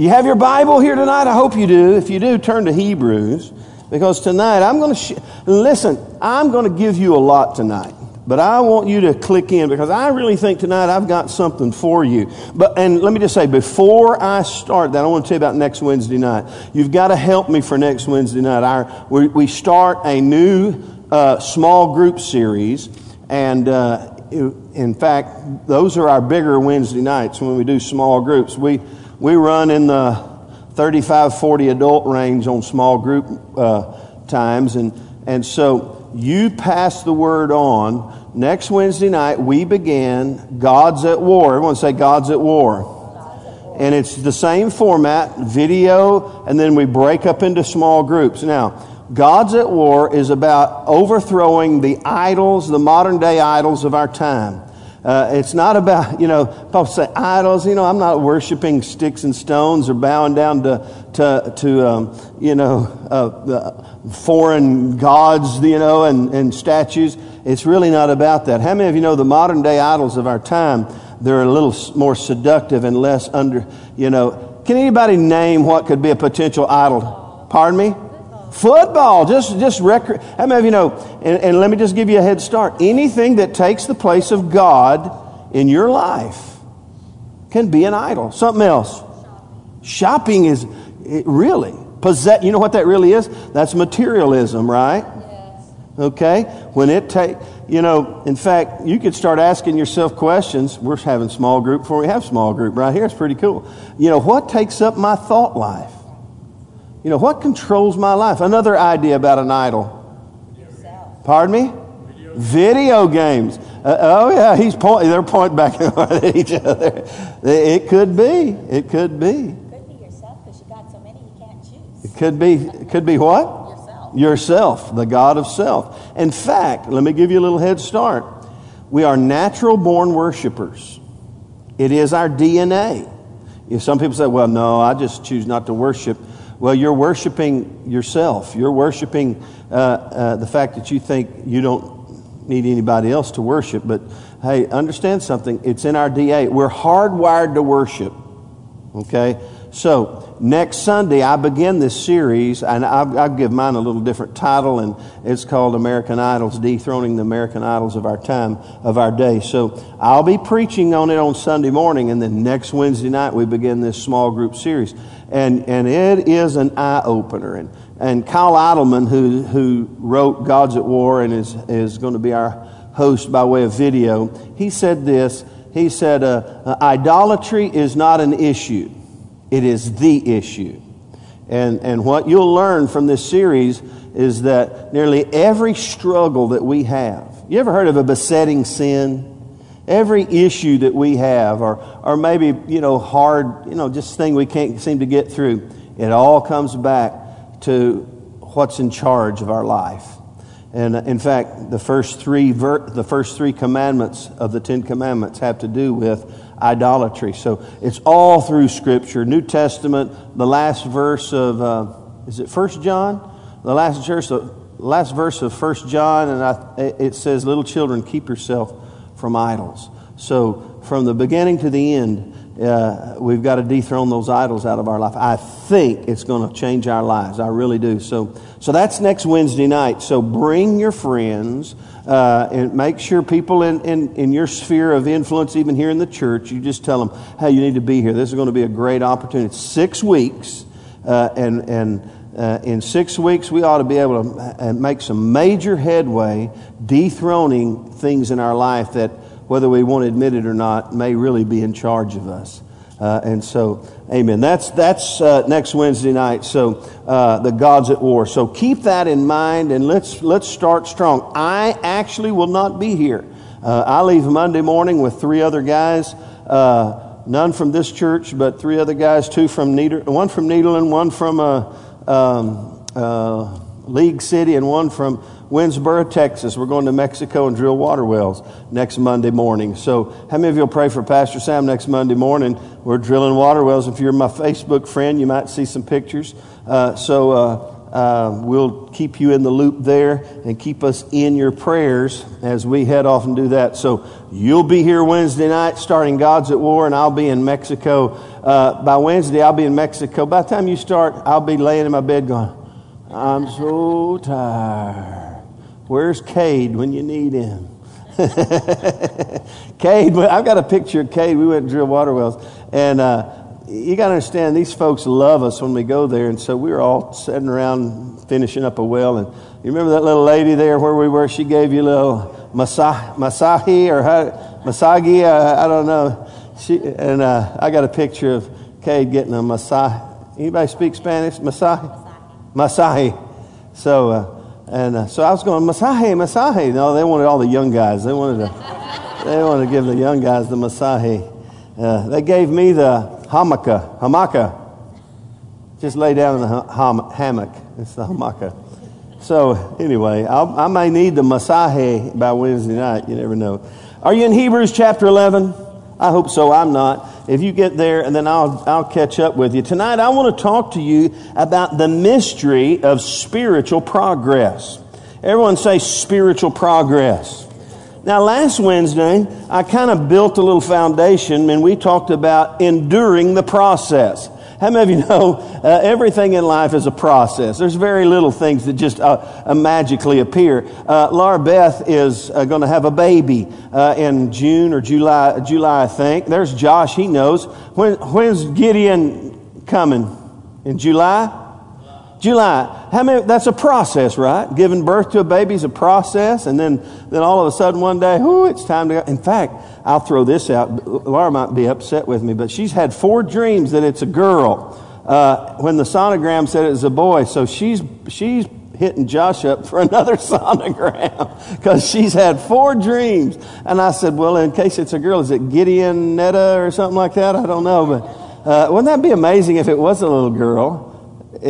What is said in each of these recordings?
You have your Bible here tonight? I hope you do. If you do, turn to Hebrews because tonight I'm going to sh- listen. I'm going to give you a lot tonight, but I want you to click in because I really think tonight I've got something for you. But and let me just say before I start that, I want to tell you about next Wednesday night. You've got to help me for next Wednesday night. Our, we, we start a new uh, small group series, and uh, in fact, those are our bigger Wednesday nights when we do small groups. We we run in the 35, 40 adult range on small group uh, times. And, and so you pass the word on. Next Wednesday night, we begin God's at War. Everyone say God's at War. And it's the same format, video, and then we break up into small groups. Now, God's at War is about overthrowing the idols, the modern day idols of our time. Uh, it's not about, you know, people say idols, you know, I'm not worshiping sticks and stones or bowing down to, to, to um, you know, uh, foreign gods, you know, and, and statues. It's really not about that. How many of you know the modern day idols of our time, they're a little more seductive and less under, you know. Can anybody name what could be a potential idol? Pardon me? Football, just just record. How many of you know? And, and let me just give you a head start. Anything that takes the place of God in your life can be an idol. Something else. Shopping is really possess. You know what that really is? That's materialism, right? Yes. Okay. When it take, you know, in fact, you could start asking yourself questions. We're having small group before we have small group right here. It's pretty cool. You know, what takes up my thought life? You know, what controls my life? Another idea about an idol. Yourself. Pardon me? Video, Video games. Uh, oh yeah, he's pointing. They're pointing back at each other. It could be. It could be. It could be yourself because you got so many you can't choose. It could be. It could be what? Yourself. Yourself, the God of self. In fact, let me give you a little head start. We are natural born worshipers. It is our DNA. You know, some people say, "Well, no, I just choose not to worship." Well, you're worshiping yourself. You're worshiping uh, uh, the fact that you think you don't need anybody else to worship. But hey, understand something. It's in our DNA. We're hardwired to worship. Okay? So, next Sunday, I begin this series, and I'll, I'll, give mine a little different title, and it's called American Idols Dethroning the American Idols of Our Time, of Our Day. So, I'll be preaching on it on Sunday morning, and then next Wednesday night, we begin this small group series and, and it is an eye opener. And, and Kyle Idleman, who, who wrote God's at War and is, is going to be our host by way of video, he said this. He said, uh, Idolatry is not an issue, it is the issue. And, and what you'll learn from this series is that nearly every struggle that we have, you ever heard of a besetting sin? every issue that we have, or, or maybe, you know, hard, you know, just thing we can't seem to get through, it all comes back to what's in charge of our life. And uh, in fact, the first three ver- the first three commandments of the Ten Commandments have to do with idolatry. So it's all through Scripture. New Testament, the last verse of uh, is it First John? The last verse of last verse of First John, and I, it says, "Little children, keep yourself from idols. So, from the beginning to the end, uh, we've got to dethrone those idols out of our life. I think it's going to change our lives. I really do. So, so that's next Wednesday night. So bring your friends uh, and make sure people in, in, in your sphere of influence, even here in the church, you just tell them, hey, you need to be here. This is going to be a great opportunity. six weeks, uh, and, and uh, in six weeks, we ought to be able to uh, make some major headway dethroning things in our life that, whether we want to admit it or not, may really be in charge of us. Uh, and so, amen. That's, that's uh, next Wednesday night. So, uh, the God's at war. So, keep that in mind and let's, let's start strong. I actually will not be here. Uh, I leave Monday morning with three other guys none from this church, but three other guys, two from Needle, one from Nederland, one from uh, um, uh, League City and one from Winnsboro, Texas. We're going to Mexico and drill water wells next Monday morning. So, how many of you will pray for Pastor Sam next Monday morning? We're drilling water wells. If you're my Facebook friend, you might see some pictures. Uh, so, uh, uh, we'll keep you in the loop there and keep us in your prayers as we head off and do that. So you'll be here Wednesday night starting God's at War, and I'll be in Mexico. Uh, by Wednesday, I'll be in Mexico. By the time you start, I'll be laying in my bed going, I'm so tired. Where's Cade when you need him? Cade, I've got a picture of Cade. We went and drill water wells. And uh, you got to understand, these folks love us when we go there. And so we were all sitting around finishing up a well. And you remember that little lady there where we were? She gave you a little masa- masahi or how, masagi, uh, I don't know. She, and uh, I got a picture of Cade getting a masahi. Anybody speak Spanish? Masahi? Masahi. So, uh, and uh, so I was going, Masahi, Masahi. No, they wanted all the young guys. They wanted to, they wanted to give the young guys the Masahi. Uh, they gave me the hamaka, hamaka. Just lay down in the ham- hammock. It's the hamaka. So anyway, I'll, i may need the Masahi by Wednesday night. You never know. Are you in Hebrews chapter 11? I hope so. I'm not. If you get there, and then I'll, I'll catch up with you. Tonight, I want to talk to you about the mystery of spiritual progress. Everyone say spiritual progress. Now, last Wednesday, I kind of built a little foundation and we talked about enduring the process. How many of you know uh, everything in life is a process? There's very little things that just uh, uh, magically appear. Uh, Laura Beth is uh, going to have a baby in June or July, July, I think. There's Josh, he knows. When, when's Gideon coming? In July? July. How many, that's a process, right? Giving birth to a baby is a process, and then, then all of a sudden one day, whoo, it's time to go. In fact, I'll throw this out. Laura might be upset with me, but she's had four dreams that it's a girl. Uh, when the sonogram said it was a boy, so she's, she's hitting Josh up for another sonogram because she's had four dreams. And I said, well, in case it's a girl, is it Gideon Netta or something like that? I don't know, but uh, wouldn't that be amazing if it was a little girl?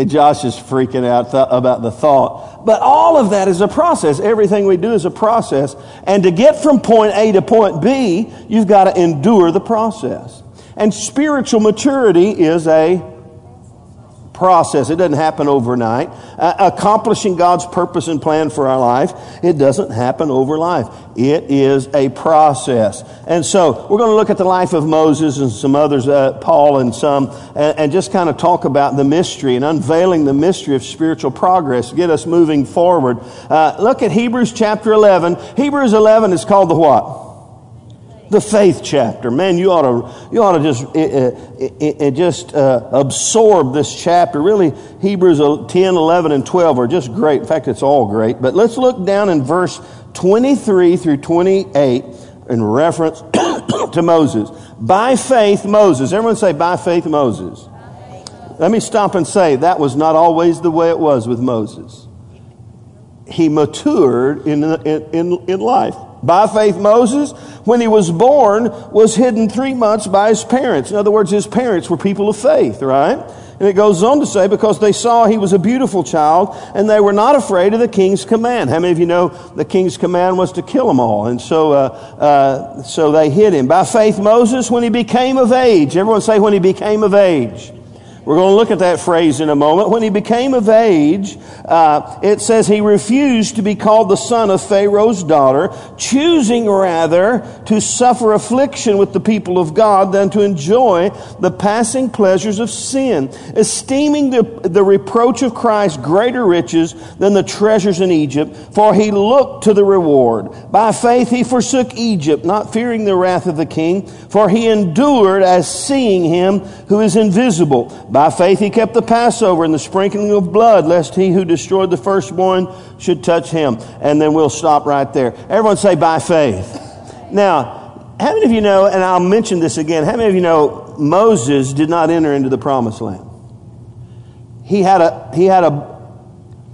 Josh is freaking out th- about the thought. But all of that is a process. Everything we do is a process. And to get from point A to point B, you've got to endure the process. And spiritual maturity is a process. It doesn't happen overnight. Uh, accomplishing God's purpose and plan for our life, it doesn't happen over life. It is a process. And so we're going to look at the life of Moses and some others, uh, Paul and some, and, and just kind of talk about the mystery and unveiling the mystery of spiritual progress, get us moving forward. Uh, look at Hebrews chapter 11. Hebrews 11 is called the what? The faith chapter. Man, you ought to, you ought to just, uh, uh, just uh, absorb this chapter. Really, Hebrews 10, 11, and 12 are just great. In fact, it's all great. But let's look down in verse 23 through 28 in reference to Moses. By faith, Moses. Everyone say, by faith, Moses. Let me stop and say that was not always the way it was with Moses. He matured in, in, in life. By faith, Moses, when he was born, was hidden three months by his parents. In other words, his parents were people of faith, right? And it goes on to say, because they saw he was a beautiful child and they were not afraid of the king's command. How many of you know the king's command was to kill them all? And so, uh, uh, so they hid him. By faith, Moses, when he became of age, everyone say when he became of age. We're going to look at that phrase in a moment. When he became of age, uh, it says he refused to be called the son of Pharaoh's daughter, choosing rather to suffer affliction with the people of God than to enjoy the passing pleasures of sin, esteeming the, the reproach of Christ greater riches than the treasures in Egypt, for he looked to the reward. By faith he forsook Egypt, not fearing the wrath of the king, for he endured as seeing him who is invisible. By faith he kept the Passover and the sprinkling of blood, lest he who destroyed the firstborn should touch him. And then we'll stop right there. Everyone say, by faith. Now, how many of you know, and I'll mention this again, how many of you know Moses did not enter into the promised land? He had a, he had a,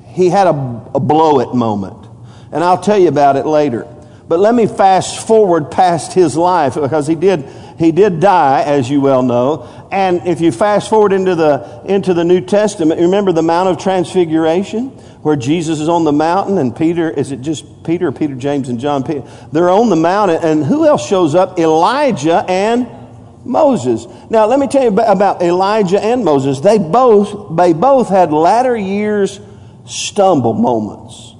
he had a, a blow it moment. And I'll tell you about it later. But let me fast forward past his life because he did he did die, as you well know. And if you fast forward into the, into the New Testament, remember the Mount of Transfiguration, where Jesus is on the mountain and Peter, is it just Peter, Peter, James, and John? Peter, they're on the mountain. And who else shows up? Elijah and Moses. Now, let me tell you about Elijah and Moses. They both, they both had latter years stumble moments.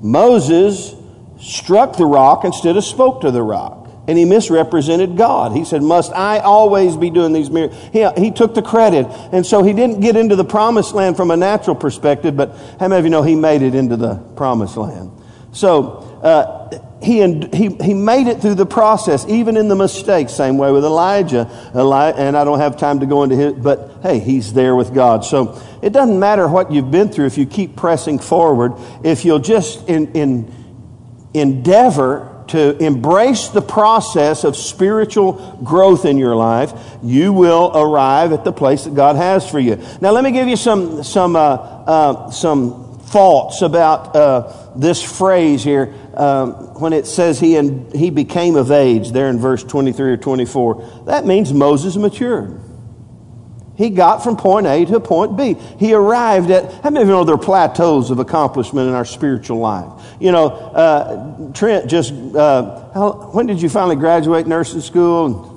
Moses struck the rock instead of spoke to the rock. And he misrepresented God. He said, Must I always be doing these miracles? He, he took the credit. And so he didn't get into the promised land from a natural perspective, but how many of you know he made it into the promised land? So, uh, he, he, he made it through the process, even in the mistakes. Same way with Elijah. Eli, and I don't have time to go into it, but hey, he's there with God. So it doesn't matter what you've been through if you keep pressing forward. If you'll just in, in, endeavor to embrace the process of spiritual growth in your life, you will arrive at the place that God has for you. Now, let me give you some, some, uh, uh, some thoughts about uh, this phrase here um, when it says he, and he became of age, there in verse 23 or 24. That means Moses matured. He got from point A to point B. He arrived at, how many of you know there are plateaus of accomplishment in our spiritual life? You know, uh, Trent just, uh, how, when did you finally graduate nursing school?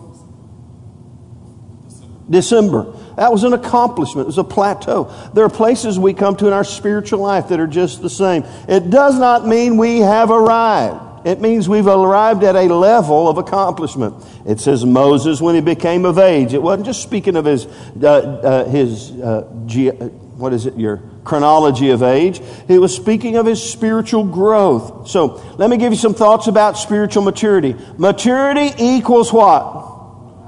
December. That was an accomplishment. It was a plateau. There are places we come to in our spiritual life that are just the same. It does not mean we have arrived. It means we've arrived at a level of accomplishment. It says Moses when he became of age. It wasn't just speaking of his, uh, uh, his uh, ge- what is it, your chronology of age. It was speaking of his spiritual growth. So let me give you some thoughts about spiritual maturity. Maturity equals what?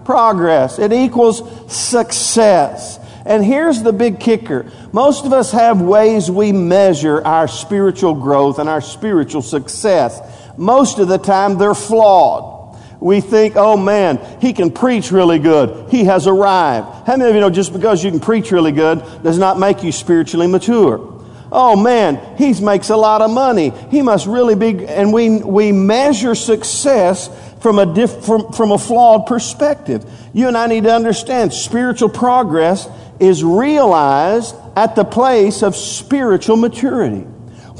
progress, it equals success. And here's the big kicker. Most of us have ways we measure our spiritual growth and our spiritual success. Most of the time, they're flawed. We think, oh man, he can preach really good. He has arrived. How many of you know just because you can preach really good does not make you spiritually mature? Oh man, he makes a lot of money. He must really be, and we, we measure success from a, diff, from, from a flawed perspective. You and I need to understand spiritual progress is realized at the place of spiritual maturity.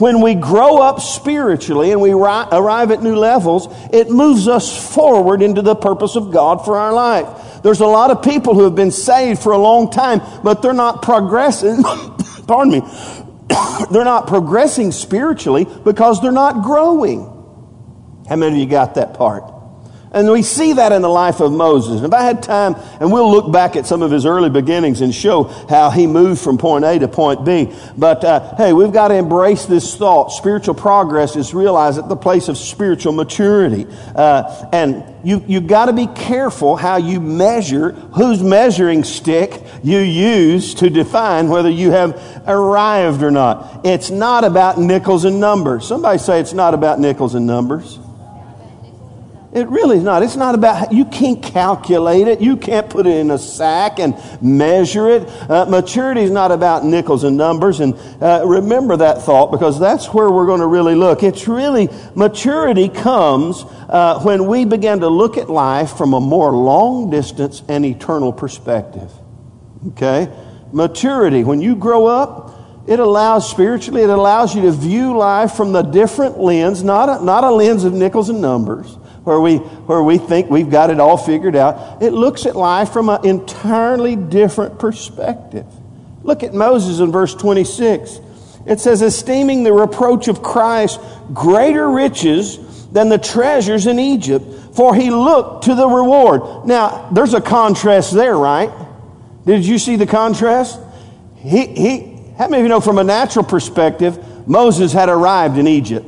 When we grow up spiritually and we ri- arrive at new levels, it moves us forward into the purpose of God for our life. There's a lot of people who have been saved for a long time, but they're not progressing. pardon me. they're not progressing spiritually because they're not growing. How many of you got that part? And we see that in the life of Moses. And if I had time, and we'll look back at some of his early beginnings and show how he moved from point A to point B. But uh, hey, we've got to embrace this thought. Spiritual progress is realized at the place of spiritual maturity. Uh, and you, you've got to be careful how you measure, whose measuring stick you use to define whether you have arrived or not. It's not about nickels and numbers. Somebody say it's not about nickels and numbers. It really is not. It's not about, you can't calculate it. You can't put it in a sack and measure it. Uh, maturity is not about nickels and numbers. And uh, remember that thought because that's where we're going to really look. It's really, maturity comes uh, when we begin to look at life from a more long distance and eternal perspective. Okay? Maturity, when you grow up, it allows spiritually, it allows you to view life from the different lens, not a, not a lens of nickels and numbers where we, where we think we've got it all figured out. It looks at life from an entirely different perspective. Look at Moses in verse 26. It says, esteeming the reproach of Christ greater riches than the treasures in Egypt, for he looked to the reward. Now, there's a contrast there, right? Did you see the contrast? He, he, how many of you know from a natural perspective, Moses had arrived in Egypt,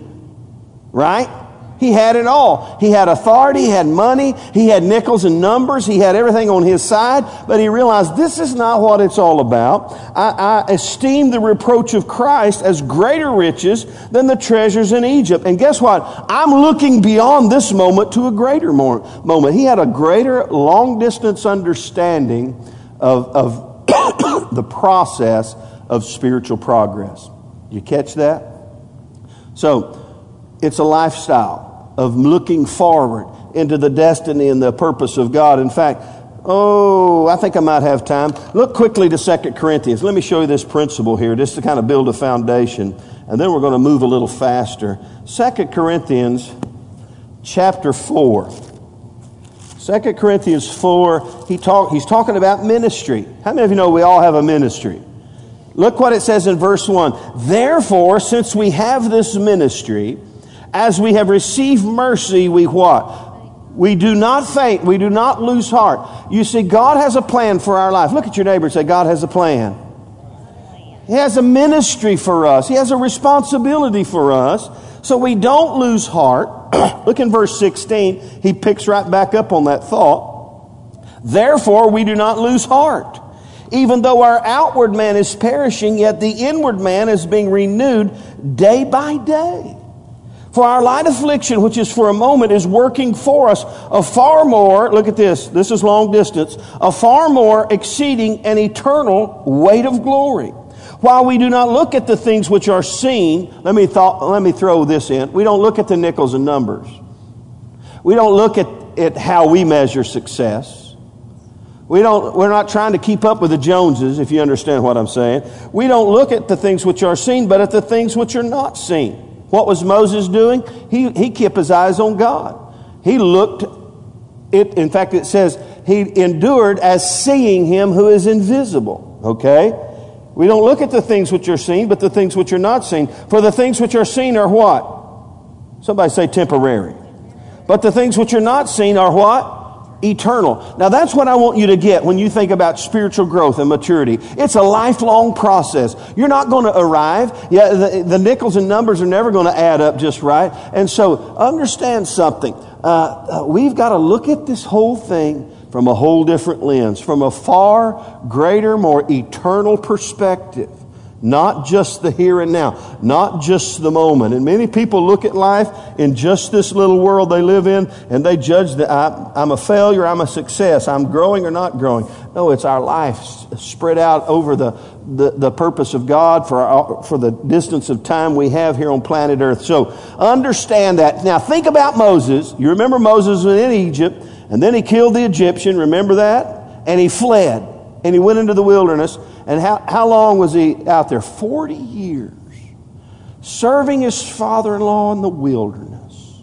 right? He had it all. He had authority, he had money, he had nickels and numbers, he had everything on his side, but he realized this is not what it's all about. I, I esteem the reproach of Christ as greater riches than the treasures in Egypt. And guess what? I'm looking beyond this moment to a greater moment. He had a greater long distance understanding of, of the process of spiritual progress. You catch that? So, it's a lifestyle of looking forward into the destiny and the purpose of God. In fact, oh, I think I might have time. Look quickly to Second Corinthians. Let me show you this principle here just to kind of build a foundation. And then we're going to move a little faster. Second Corinthians chapter 4. 2 Corinthians 4, he talk, he's talking about ministry. How many of you know we all have a ministry? Look what it says in verse 1. Therefore, since we have this ministry, as we have received mercy, we what? We do not faint. We do not lose heart. You see, God has a plan for our life. Look at your neighbor and say, God has a plan. He has a ministry for us. He has a responsibility for us. So we don't lose heart. Look in verse 16. He picks right back up on that thought. Therefore, we do not lose heart. Even though our outward man is perishing, yet the inward man is being renewed day by day. For our light affliction, which is for a moment, is working for us a far more, look at this, this is long distance, a far more exceeding an eternal weight of glory. While we do not look at the things which are seen, let me, th- let me throw this in. We don't look at the nickels and numbers. We don't look at, at how we measure success. We don't, we're not trying to keep up with the Joneses, if you understand what I'm saying. We don't look at the things which are seen, but at the things which are not seen. What was Moses doing? He, he kept his eyes on God. He looked, it, in fact, it says, he endured as seeing him who is invisible. Okay? We don't look at the things which are seen, but the things which are not seen. For the things which are seen are what? Somebody say temporary. But the things which are not seen are what? Eternal. Now that's what I want you to get when you think about spiritual growth and maturity. It's a lifelong process. You're not going to arrive. Yeah, the, the nickels and numbers are never going to add up just right. And so understand something. Uh, uh, we've got to look at this whole thing from a whole different lens, from a far greater, more eternal perspective. Not just the here and now, not just the moment. And many people look at life in just this little world they live in and they judge that I'm a failure, I'm a success, I'm growing or not growing. No, it's our life spread out over the, the, the purpose of God for, our, for the distance of time we have here on planet Earth. So understand that. Now think about Moses. You remember Moses was in Egypt and then he killed the Egyptian. Remember that? And he fled and he went into the wilderness. And how, how long was he out there? 40 years. Serving his father in law in the wilderness.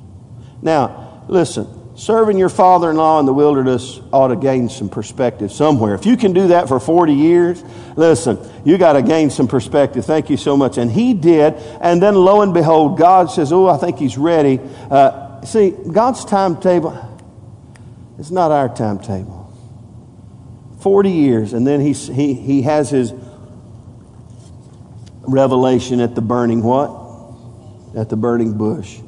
Now, listen, serving your father in law in the wilderness ought to gain some perspective somewhere. If you can do that for 40 years, listen, you got to gain some perspective. Thank you so much. And he did. And then lo and behold, God says, Oh, I think he's ready. Uh, see, God's timetable is not our timetable. 40 years, and then he, he, he has his revelation at the burning what? At the burning bush.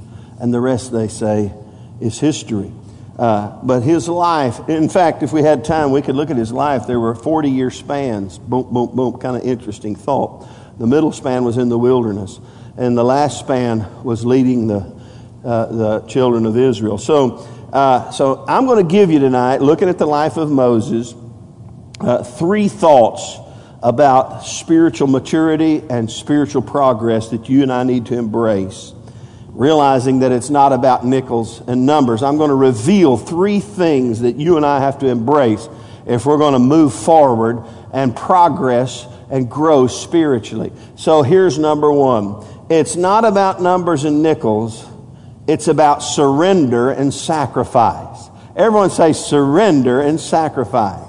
And the rest, they say, is history. Uh, but his life, in fact, if we had time, we could look at his life. There were 40 year spans. Boom, boom, boom. Kind of interesting thought. The middle span was in the wilderness, and the last span was leading the, uh, the children of Israel. So, uh, so I'm going to give you tonight, looking at the life of Moses, uh, three thoughts about spiritual maturity and spiritual progress that you and I need to embrace. Realizing that it's not about nickels and numbers. I'm going to reveal three things that you and I have to embrace if we're going to move forward and progress and grow spiritually. So here's number one. It's not about numbers and nickels. It's about surrender and sacrifice. Everyone say surrender and sacrifice.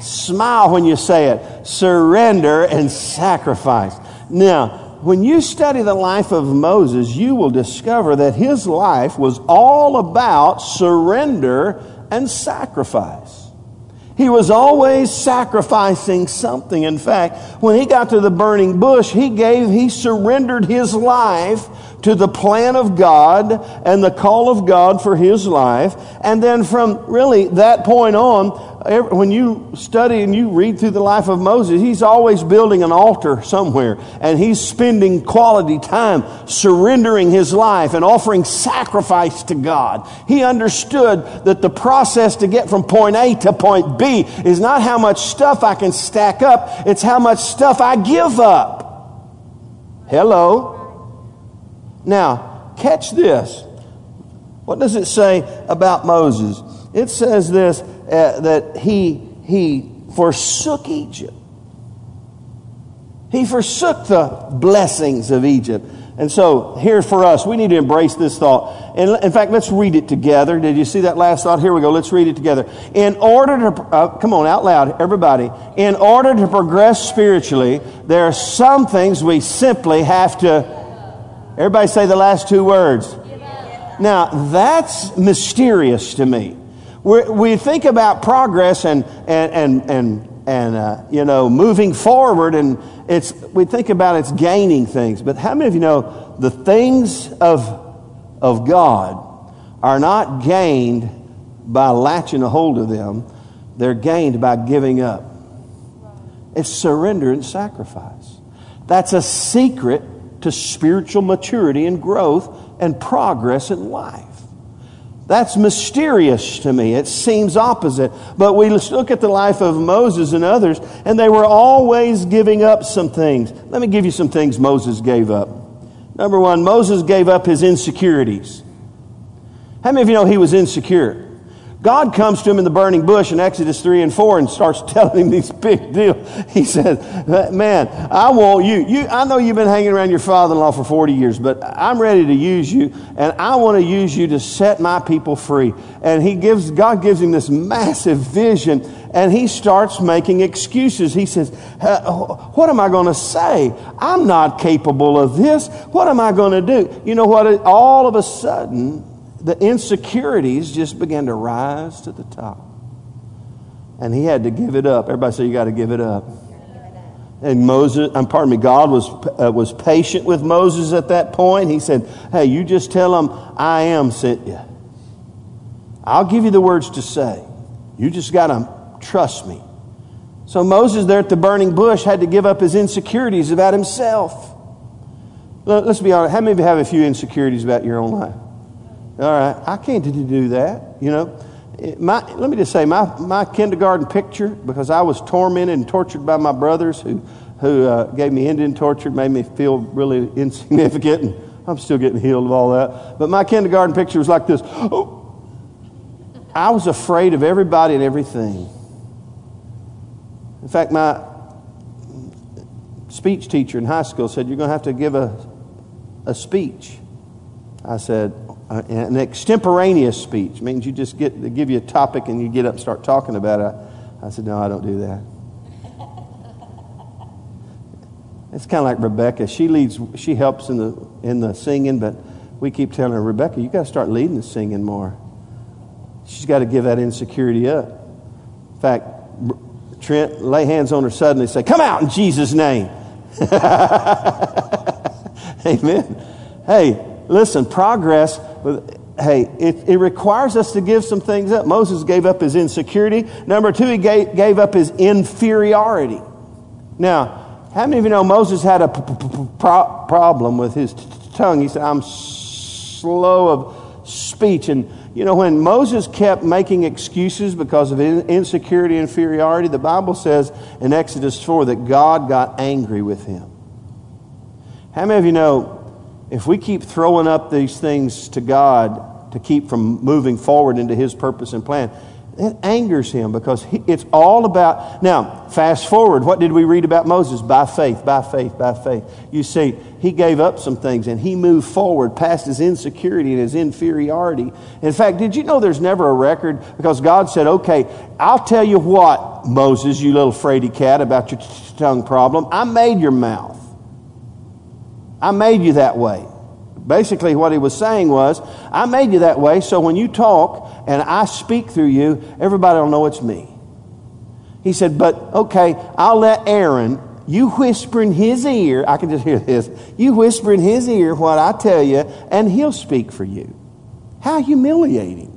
Smile when you say it. Surrender and sacrifice. Now, when you study the life of Moses, you will discover that his life was all about surrender and sacrifice. He was always sacrificing something. In fact, when he got to the burning bush, he gave, he surrendered his life to the plan of God and the call of God for his life. And then from really that point on, when you study and you read through the life of Moses, he's always building an altar somewhere and he's spending quality time surrendering his life and offering sacrifice to God. He understood that the process to get from point A to point B is not how much stuff I can stack up, it's how much stuff I give up. Hello. Now, catch this. What does it say about Moses? It says this uh, that he, he forsook Egypt. He forsook the blessings of Egypt. And so here for us, we need to embrace this thought. And in fact, let's read it together. Did you see that last thought? Here we go. Let's read it together. In order to, uh, come on, out loud, everybody. In order to progress spiritually, there are some things we simply have to, everybody say the last two words. Now, that's mysterious to me. We're, we think about progress and, and, and, and, and uh, you know, moving forward, and it's, we think about it's gaining things. But how many of you know the things of, of God are not gained by latching a hold of them, they're gained by giving up. It's surrender and sacrifice. That's a secret to spiritual maturity and growth and progress in life. That's mysterious to me. It seems opposite. But we look at the life of Moses and others, and they were always giving up some things. Let me give you some things Moses gave up. Number one, Moses gave up his insecurities. How many of you know he was insecure? God comes to him in the burning bush in Exodus 3 and 4 and starts telling him these big deals. He says, Man, I want you. you I know you've been hanging around your father in law for 40 years, but I'm ready to use you, and I want to use you to set my people free. And he gives, God gives him this massive vision, and he starts making excuses. He says, uh, What am I going to say? I'm not capable of this. What am I going to do? You know what? All of a sudden, the insecurities just began to rise to the top. And he had to give it up. Everybody say, You got to give it up. And Moses, um, pardon me, God was, uh, was patient with Moses at that point. He said, Hey, you just tell him, I am sent you. I'll give you the words to say. You just got to trust me. So Moses, there at the burning bush, had to give up his insecurities about himself. Let's be honest. How many of you have a few insecurities about your own life? All right, I can't do that. You know, my, let me just say, my, my kindergarten picture, because I was tormented and tortured by my brothers who, who uh, gave me Indian torture, made me feel really insignificant, and I'm still getting healed of all that. But my kindergarten picture was like this. Oh, I was afraid of everybody and everything. In fact, my speech teacher in high school said, You're going to have to give a, a speech. I said, an extemporaneous speech means you just get they give you a topic and you get up and start talking about it. I said, no, I don't do that. it's kind of like Rebecca. She leads, she helps in the in the singing, but we keep telling her, Rebecca, you got to start leading the singing more. She's got to give that insecurity up. In fact, Trent lay hands on her suddenly, say, "Come out in Jesus' name." Amen. Hey, listen, progress hey, it, it, requires us to give some things up. Moses gave up his insecurity. Number two, he gave, gave up his inferiority. Now, how many of you know Moses had a problem with his tongue? He said, I'm slow of speech. And, you know, when Moses kept making excuses because of insecurity and inferiority, the Bible says in Exodus 4 that God got angry with him. How many of you know if we keep throwing up these things to God to keep from moving forward into His purpose and plan, it angers Him because he, it's all about. Now, fast forward, what did we read about Moses? By faith, by faith, by faith. You see, he gave up some things and he moved forward past his insecurity and his inferiority. In fact, did you know there's never a record? Because God said, okay, I'll tell you what, Moses, you little fraidy cat, about your tongue problem. I made your mouth. I made you that way. Basically, what he was saying was, I made you that way so when you talk and I speak through you, everybody will know it's me. He said, But okay, I'll let Aaron, you whisper in his ear, I can just hear this, you whisper in his ear what I tell you, and he'll speak for you. How humiliating.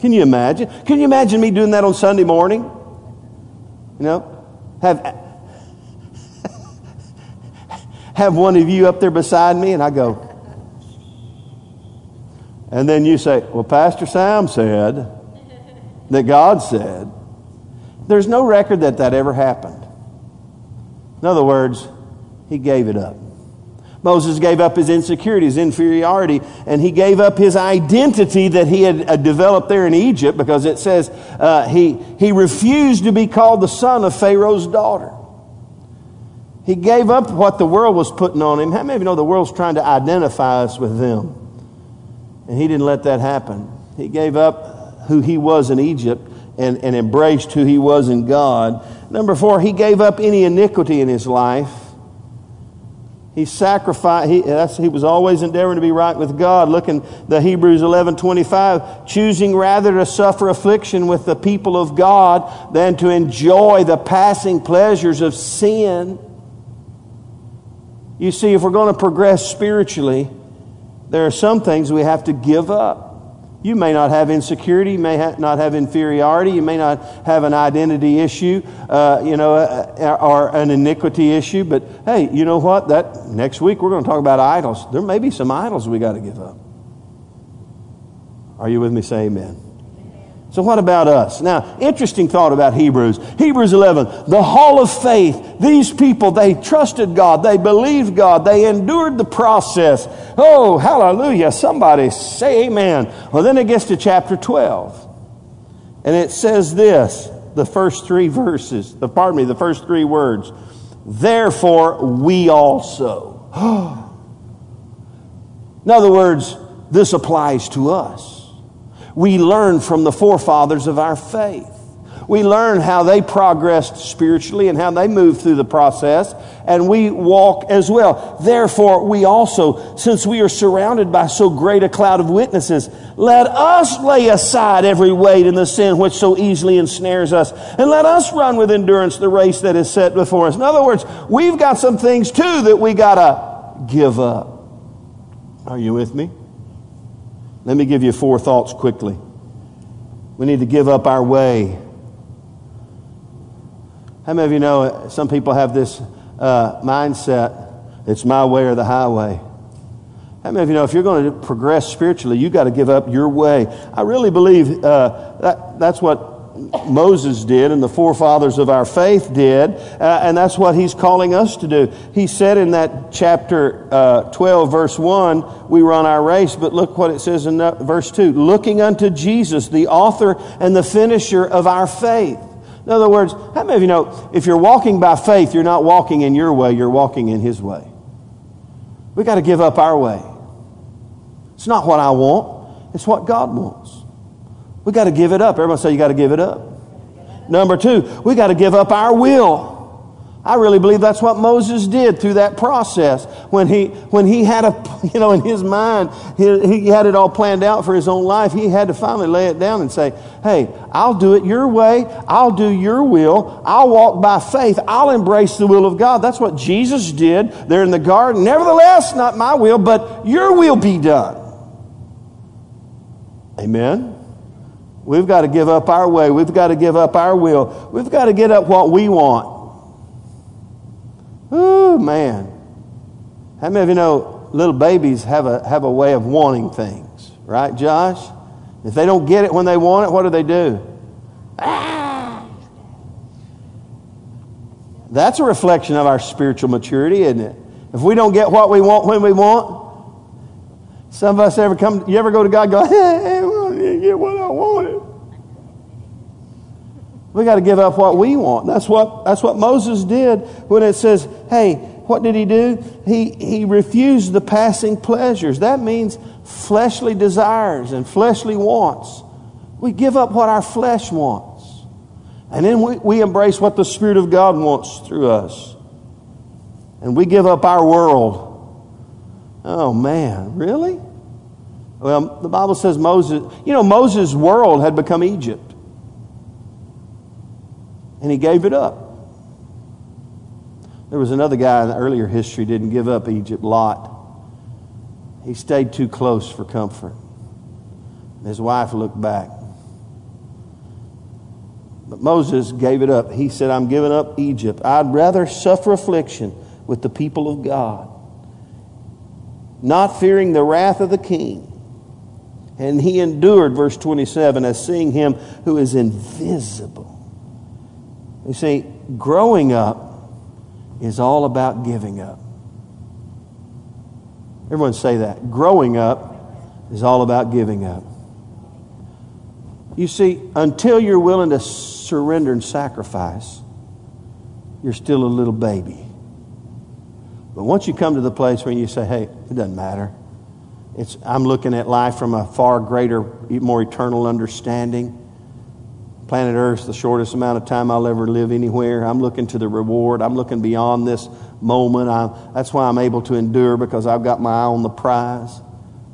Can you imagine? Can you imagine me doing that on Sunday morning? You know, have have one of you up there beside me, and I go, and then you say, Well, Pastor Sam said that God said. There's no record that that ever happened. In other words, he gave it up. Moses gave up his insecurity, his inferiority, and he gave up his identity that he had developed there in Egypt because it says uh, he, he refused to be called the son of Pharaoh's daughter. He gave up what the world was putting on him. How many of you know the world's trying to identify us with them? And he didn't let that happen. He gave up who he was in Egypt and, and embraced who he was in God. Number four, he gave up any iniquity in his life. He sacrificed, he, he was always endeavoring to be right with God. Look in the Hebrews 11 25, choosing rather to suffer affliction with the people of God than to enjoy the passing pleasures of sin. You see, if we're going to progress spiritually, there are some things we have to give up. You may not have insecurity, you may ha- not have inferiority, you may not have an identity issue, uh, you know, uh, or an iniquity issue. But hey, you know what? That next week we're going to talk about idols. There may be some idols we got to give up. Are you with me? Say amen. So, what about us? Now, interesting thought about Hebrews. Hebrews 11, the hall of faith. These people, they trusted God, they believed God, they endured the process. Oh, hallelujah. Somebody say amen. Well, then it gets to chapter 12. And it says this the first three verses, the, pardon me, the first three words. Therefore, we also. In other words, this applies to us we learn from the forefathers of our faith. We learn how they progressed spiritually and how they moved through the process, and we walk as well. Therefore, we also, since we are surrounded by so great a cloud of witnesses, let us lay aside every weight and the sin which so easily ensnares us, and let us run with endurance the race that is set before us. In other words, we've got some things too that we gotta give up. Are you with me? Let me give you four thoughts quickly. We need to give up our way. How many of you know some people have this uh, mindset it's my way or the highway? How many of you know if you're going to progress spiritually, you got to give up your way? I really believe uh, that, that's what Moses did and the forefathers of our faith did, uh, and that's what he's calling us to do. He said in that chapter uh, 12, verse 1, we run our race, but look what it says in verse 2 looking unto Jesus, the author and the finisher of our faith. In other words, how many of you know if you're walking by faith, you're not walking in your way, you're walking in his way? we got to give up our way. It's not what I want, it's what God wants. We got to give it up. Everybody say you got to give it up. Number two, we got to give up our will. I really believe that's what Moses did through that process. When he, when he had a, you know, in his mind, he, he had it all planned out for his own life. He had to finally lay it down and say, Hey, I'll do it your way. I'll do your will. I'll walk by faith. I'll embrace the will of God. That's what Jesus did there in the garden. Nevertheless, not my will, but your will be done. Amen. We've got to give up our way. We've got to give up our will. We've got to get up what we want. Ooh, man. How many of you know little babies have a, have a way of wanting things, right, Josh? If they don't get it when they want it, what do they do? Ah! That's a reflection of our spiritual maturity, isn't it? If we don't get what we want when we want, some of us ever come, you ever go to God go, hey, I didn't get what I wanted. We got to give up what we want. That's what, that's what Moses did when it says, hey, what did he do? He, he refused the passing pleasures. That means fleshly desires and fleshly wants. We give up what our flesh wants. And then we, we embrace what the Spirit of God wants through us. And we give up our world. Oh man, really? Well, the Bible says Moses, you know, Moses' world had become Egypt. And he gave it up. There was another guy in the earlier history didn't give up Egypt, Lot. He stayed too close for comfort. His wife looked back. But Moses gave it up. He said, I'm giving up Egypt. I'd rather suffer affliction with the people of God, not fearing the wrath of the king and he endured, verse 27, as seeing him who is invisible. You see, growing up is all about giving up. Everyone say that. Growing up is all about giving up. You see, until you're willing to surrender and sacrifice, you're still a little baby. But once you come to the place where you say, hey, it doesn't matter. It's, I'm looking at life from a far greater, more eternal understanding. Planet Earth's the shortest amount of time I'll ever live anywhere. I'm looking to the reward. I'm looking beyond this moment. I, that's why I'm able to endure because I've got my eye on the prize.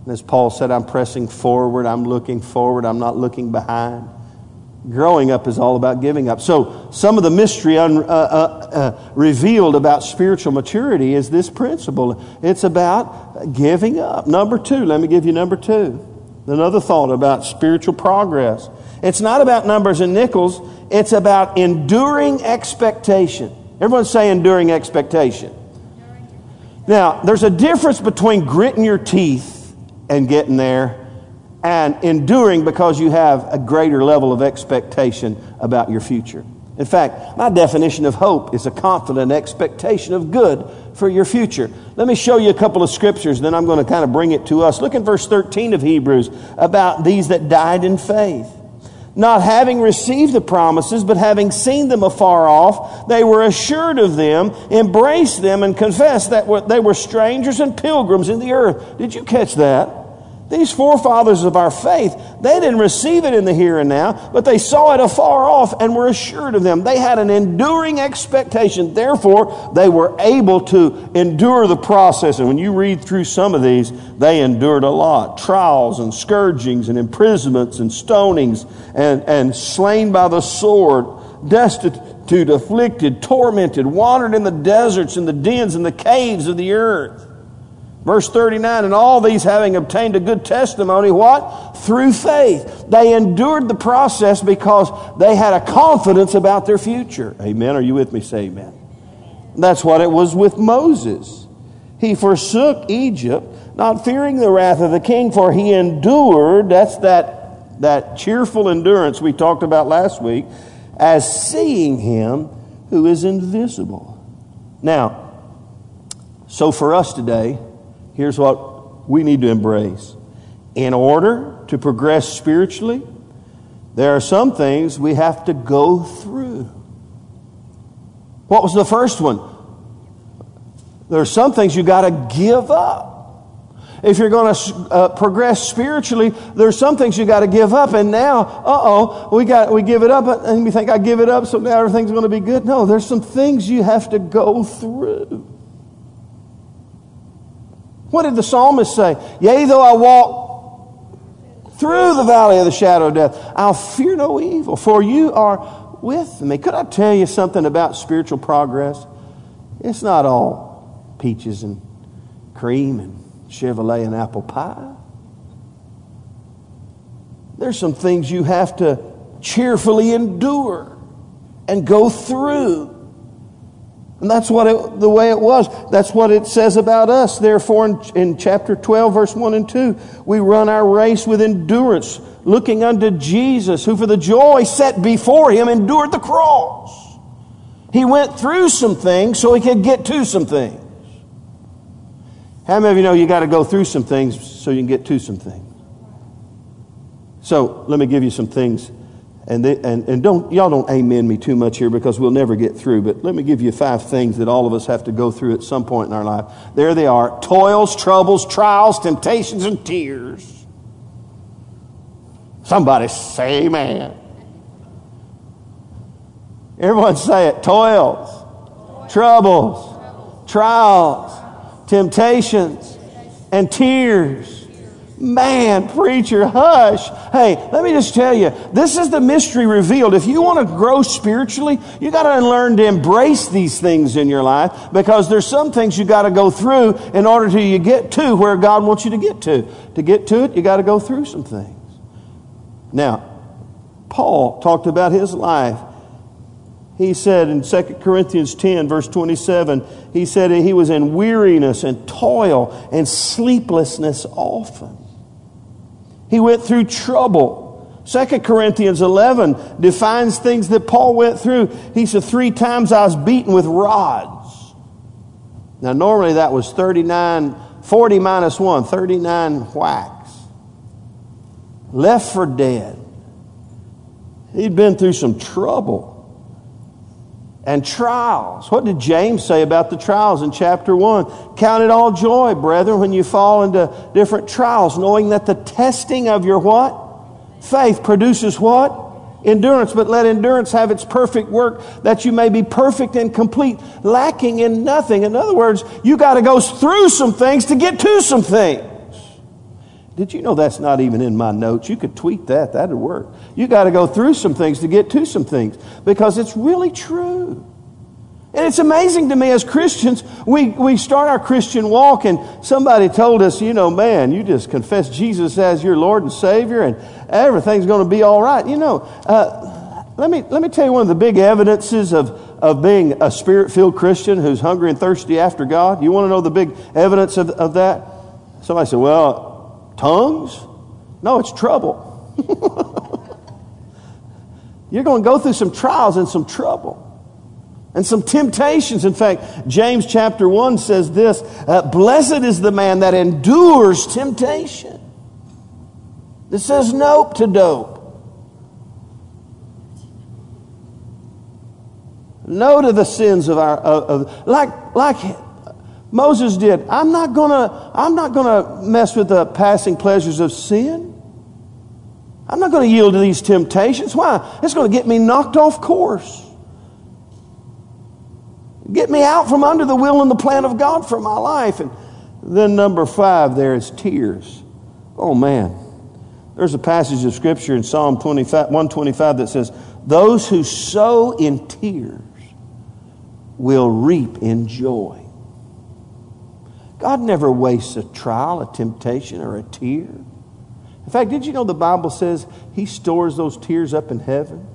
As Paul said, I'm pressing forward. I'm looking forward. I'm not looking behind. Growing up is all about giving up. So, some of the mystery un, uh, uh, uh, revealed about spiritual maturity is this principle it's about giving up. Number two, let me give you number two. Another thought about spiritual progress. It's not about numbers and nickels, it's about enduring expectation. Everyone say enduring expectation. Now, there's a difference between gritting your teeth and getting there and enduring because you have a greater level of expectation about your future. In fact, my definition of hope is a confident expectation of good for your future. Let me show you a couple of scriptures, then I'm going to kind of bring it to us. Look in verse 13 of Hebrews about these that died in faith. Not having received the promises, but having seen them afar off, they were assured of them, embraced them, and confessed that they were strangers and pilgrims in the earth. Did you catch that? These forefathers of our faith, they didn't receive it in the here and now, but they saw it afar off and were assured of them. They had an enduring expectation. Therefore, they were able to endure the process. And when you read through some of these, they endured a lot trials and scourgings and imprisonments and stonings and, and slain by the sword, destitute, afflicted, tormented, wandered in the deserts and the dens and the caves of the earth. Verse 39, and all these having obtained a good testimony, what? Through faith. They endured the process because they had a confidence about their future. Amen. Are you with me? Say amen. That's what it was with Moses. He forsook Egypt, not fearing the wrath of the king, for he endured, that's that, that cheerful endurance we talked about last week, as seeing him who is invisible. Now, so for us today, here's what we need to embrace. In order to progress spiritually, there are some things we have to go through. What was the first one? There are some things you got to give up. If you're going to uh, progress spiritually, there's some things you got to give up. And now, uh oh, we got we give it up, and we think I give it up, so now everything's going to be good. No, there's some things you have to go through. What did the psalmist say? Yea, though I walk through the valley of the shadow of death, I'll fear no evil, for you are with me. Could I tell you something about spiritual progress? It's not all peaches and cream and Chevrolet and apple pie. There's some things you have to cheerfully endure and go through. And that's what it, the way it was. That's what it says about us. Therefore, in, in, chapter 12, verse 1 and 2, we run our race with endurance, looking unto Jesus, who for the joy set before him endured the cross. He went through some things so he could get to some things. How many of you know you got to go through some things so you can get to some things? So, let me give you some things and, and, and don't, y'all don't amen me too much here because we'll never get through, but let me give you five things that all of us have to go through at some point in our life. There they are toils, troubles, trials, temptations, and tears. Somebody say amen. Everyone say it toils, troubles, trials, temptations, and tears. Man, preacher, hush. Hey, let me just tell you, this is the mystery revealed. If you want to grow spiritually, you got to learn to embrace these things in your life because there's some things you got to go through in order to you get to where God wants you to get to. To get to it, you got to go through some things. Now, Paul talked about his life. He said in 2 Corinthians 10, verse 27, he said he was in weariness and toil and sleeplessness often. He went through trouble. 2 Corinthians 11 defines things that Paul went through. He said, Three times I was beaten with rods. Now, normally that was 39, 40 minus 1, 39 whacks. Left for dead. He'd been through some trouble. And trials. What did James say about the trials in chapter 1? Count it all joy, brethren, when you fall into different trials, knowing that the testing of your what? Faith produces what? Endurance, but let endurance have its perfect work that you may be perfect and complete, lacking in nothing. In other words, you got to go through some things to get to some things. Did you know that's not even in my notes? You could tweet that, that'd work. You got to go through some things to get to some things because it's really true. And it's amazing to me as Christians, we, we start our Christian walk and somebody told us, you know, man, you just confess Jesus as your Lord and Savior and everything's going to be all right. You know, uh, let, me, let me tell you one of the big evidences of, of being a spirit filled Christian who's hungry and thirsty after God. You want to know the big evidence of, of that? Somebody said, well, tongues? No, it's trouble. You're going to go through some trials and some trouble and some temptations. In fact, James chapter 1 says this uh, Blessed is the man that endures temptation. It says nope to dope. No to the sins of our, of, of, like, like Moses did. I'm not gonna, I'm not gonna mess with the passing pleasures of sin. I'm not gonna yield to these temptations. Why? It's gonna get me knocked off course. Get me out from under the will and the plan of God for my life. And then number five there is tears. Oh man. There's a passage of scripture in Psalm 25, 125 that says, Those who sow in tears will reap in joy. God never wastes a trial, a temptation, or a tear. In fact, did you know the Bible says He stores those tears up in heaven?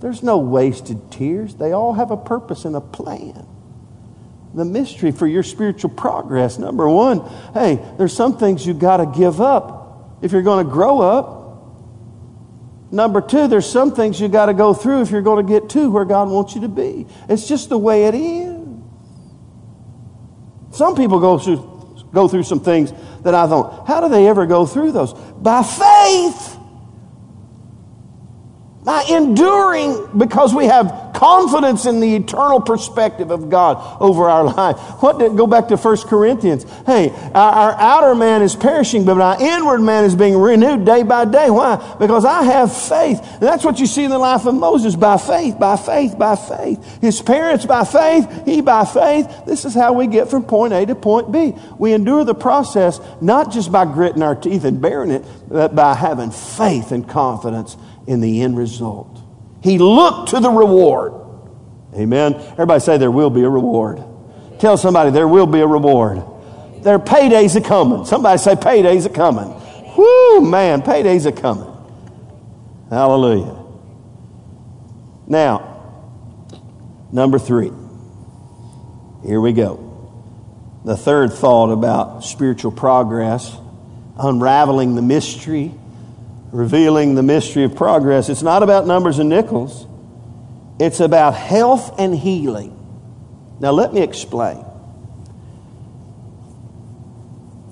There's no wasted tears. They all have a purpose and a plan. The mystery for your spiritual progress, number one, hey, there's some things you've got to give up if you're going to grow up. Number two, there's some things you've got to go through if you're going to get to where God wants you to be. It's just the way it is. Some people go through, go through some things that I thought, how do they ever go through those? By faith by enduring because we have confidence in the eternal perspective of God over our life. What did go back to 1 Corinthians? Hey, our, our, outer man is perishing, but our inward man is being renewed day by day. Why? Because I have faith. And that's what you see in the life of Moses by faith, by faith, by faith. His parents by faith, he by faith. This is how we get from point A to point B. We endure the process not just by gritting our teeth and bearing it, but by having faith and confidence in the end result. He looked to the reward. Amen. Everybody say there will be a reward. Tell somebody there will be a reward. There are paydays are coming. Somebody say paydays are coming. Whoo, man, paydays are coming. Hallelujah. Now, number three. Here we go. The third thought about spiritual progress, unraveling the mystery revealing the mystery of progress. It's not about numbers and nickels, it's about health and healing. Now, let me explain.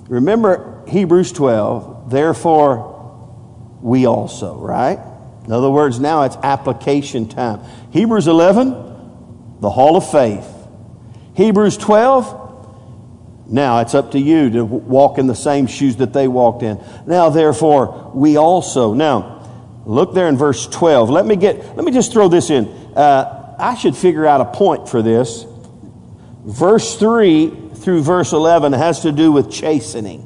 Remember Hebrews 12, therefore we also, right? In other words, now it's application time. Hebrews 11, the hall of faith. Hebrews 12, now it's up to you to walk in the same shoes that they walked in. Now, therefore, we also. Now, look there in verse 12. Let me get, let me just throw this in. Uh, I should figure out a point for this. Verse 3 through verse 11 has to do with chastening.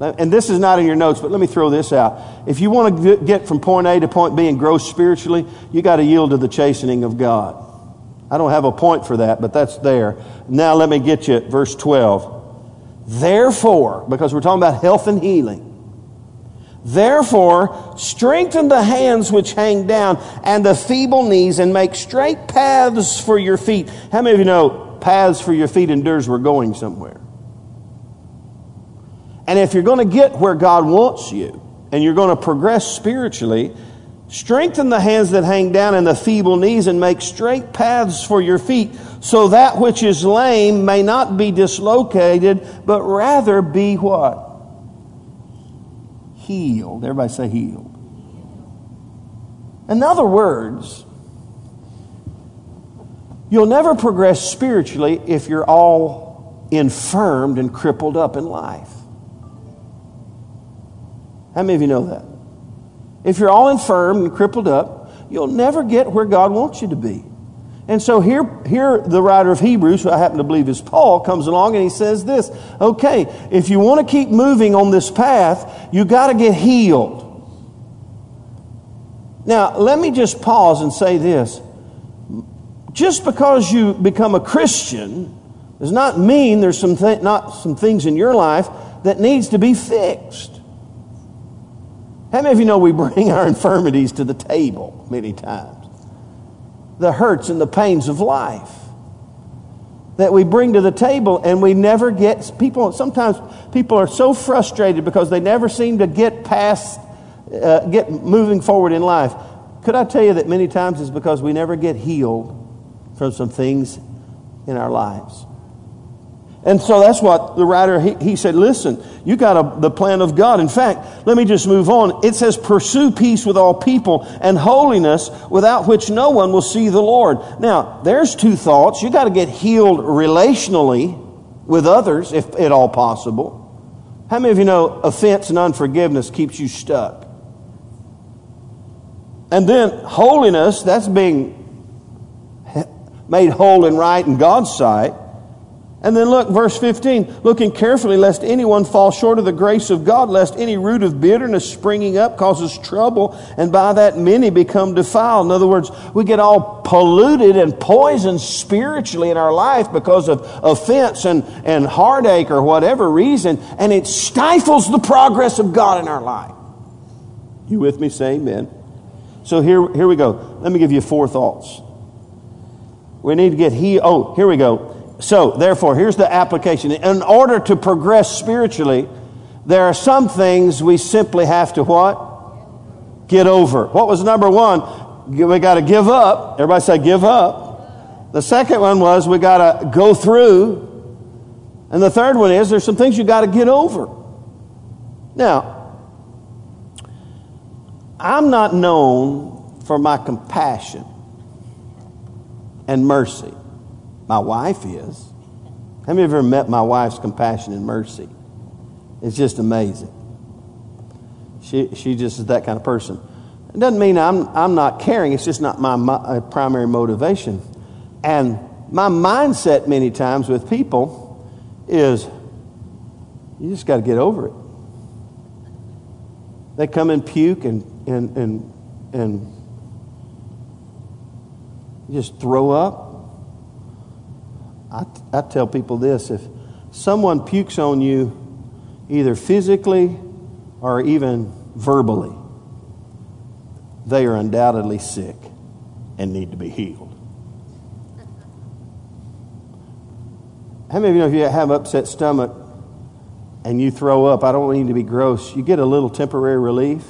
And this is not in your notes, but let me throw this out. If you want to get from point A to point B and grow spiritually, you got to yield to the chastening of God. I don't have a point for that, but that's there. Now let me get you verse 12. Therefore, because we're talking about health and healing, therefore strengthen the hands which hang down and the feeble knees and make straight paths for your feet. How many of you know paths for your feet endures we're going somewhere? And if you're going to get where God wants you and you're going to progress spiritually, Strengthen the hands that hang down and the feeble knees and make straight paths for your feet so that which is lame may not be dislocated, but rather be what? Healed. Everybody say healed. In other words, You'll never progress spiritually if you're all infirmed and crippled up in life. How many of you know that? If you're all infirm and crippled up, you'll never get where God wants you to be. And so here, here the writer of Hebrews, who I happen to believe is Paul, comes along and he says this okay, if you want to keep moving on this path, you got to get healed. Now, let me just pause and say this. Just because you become a Christian does not mean there's some, th- not some things in your life that needs to be fixed. How many of you know we bring our infirmities to the table many times? The hurts and the pains of life that we bring to the table and we never get people sometimes people are so frustrated because they never seem to get past uh, get moving forward in life could i tell you that many times it's because we never get healed from some things in our lives and so that's what the writer, he, he said, listen, you got a, the plan of God. In fact, let me just move on. It says, pursue peace with all people and holiness without which no one will see the Lord. Now, there's two thoughts. You got to get healed relationally with others, if at all possible. How many of you know offense and unforgiveness keeps you stuck? And then holiness, that's being made whole and right in God's sight. And then look, verse 15, looking carefully lest anyone fall short of the grace of God, lest any root of bitterness springing up causes trouble, and by that many become defiled. In other words, we get all polluted and poisoned spiritually in our life because of offense and, and heartache or whatever reason, and it stifles the progress of God in our life. You with me? Say amen. So here, here we go. Let me give you four thoughts. We need to get he. Oh, here we go. So, therefore, here's the application. In order to progress spiritually, there are some things we simply have to what? Get over. What was number one? We got to give up. Everybody say, give up. The second one was we got to go through. And the third one is there's some things you got to get over. Now, I'm not known for my compassion and mercy. My wife is. How many of you ever met my wife's compassion and mercy? It's just amazing. She, she just is that kind of person. It doesn't mean I'm, I'm not caring, it's just not my, my uh, primary motivation. And my mindset many times with people is you just got to get over it. They come and puke and, and, and, and just throw up. I, I tell people this if someone pukes on you, either physically or even verbally, they are undoubtedly sick and need to be healed. How many of you know if you have upset stomach and you throw up, I don't mean to be gross, you get a little temporary relief,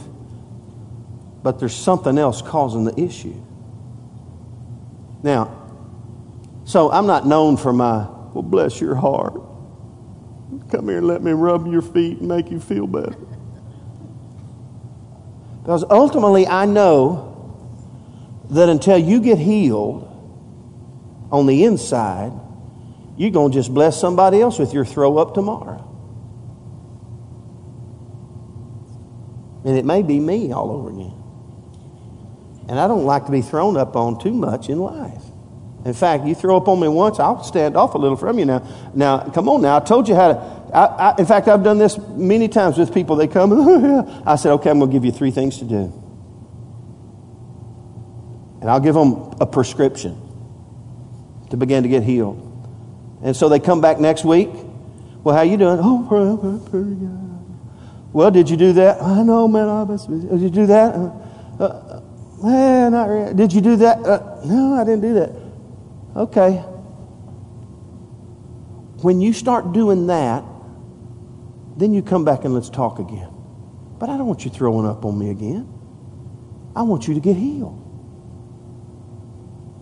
but there's something else causing the issue. Now, so I'm not known for my, well, bless your heart. Come here and let me rub your feet and make you feel better. Because ultimately, I know that until you get healed on the inside, you're going to just bless somebody else with your throw up tomorrow. And it may be me all over again. And I don't like to be thrown up on too much in life. In fact, you throw up on me once, I'll stand off a little from you now. Now, come on now. I told you how to. I, I, in fact, I've done this many times with people. They come, I said, okay, I'm going to give you three things to do. And I'll give them a prescription to begin to get healed. And so they come back next week. Well, how you doing? Oh. Well, did you do that? I know, man. I did you do that? Uh, uh, man, not really. Did you do that? Uh, no, I didn't do that. Okay. When you start doing that, then you come back and let's talk again. But I don't want you throwing up on me again. I want you to get healed.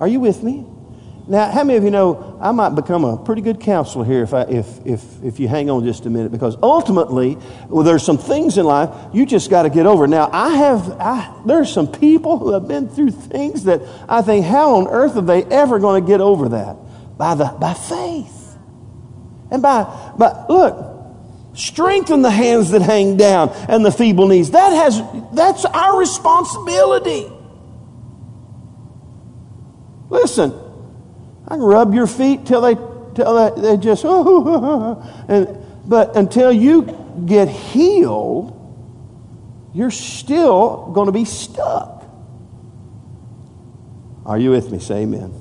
Are you with me? Now, how many of you know I might become a pretty good counselor here if, I, if, if, if you hang on just a minute? Because ultimately, well, there's some things in life you just got to get over. Now, I have, I, there's some people who have been through things that I think, how on earth are they ever going to get over that? By, the, by faith. And by, by, look, strengthen the hands that hang down and the feeble knees. That has, that's our responsibility. Listen, I can rub your feet till they till they, they just and but until you get healed, you're still going to be stuck. Are you with me? Say amen.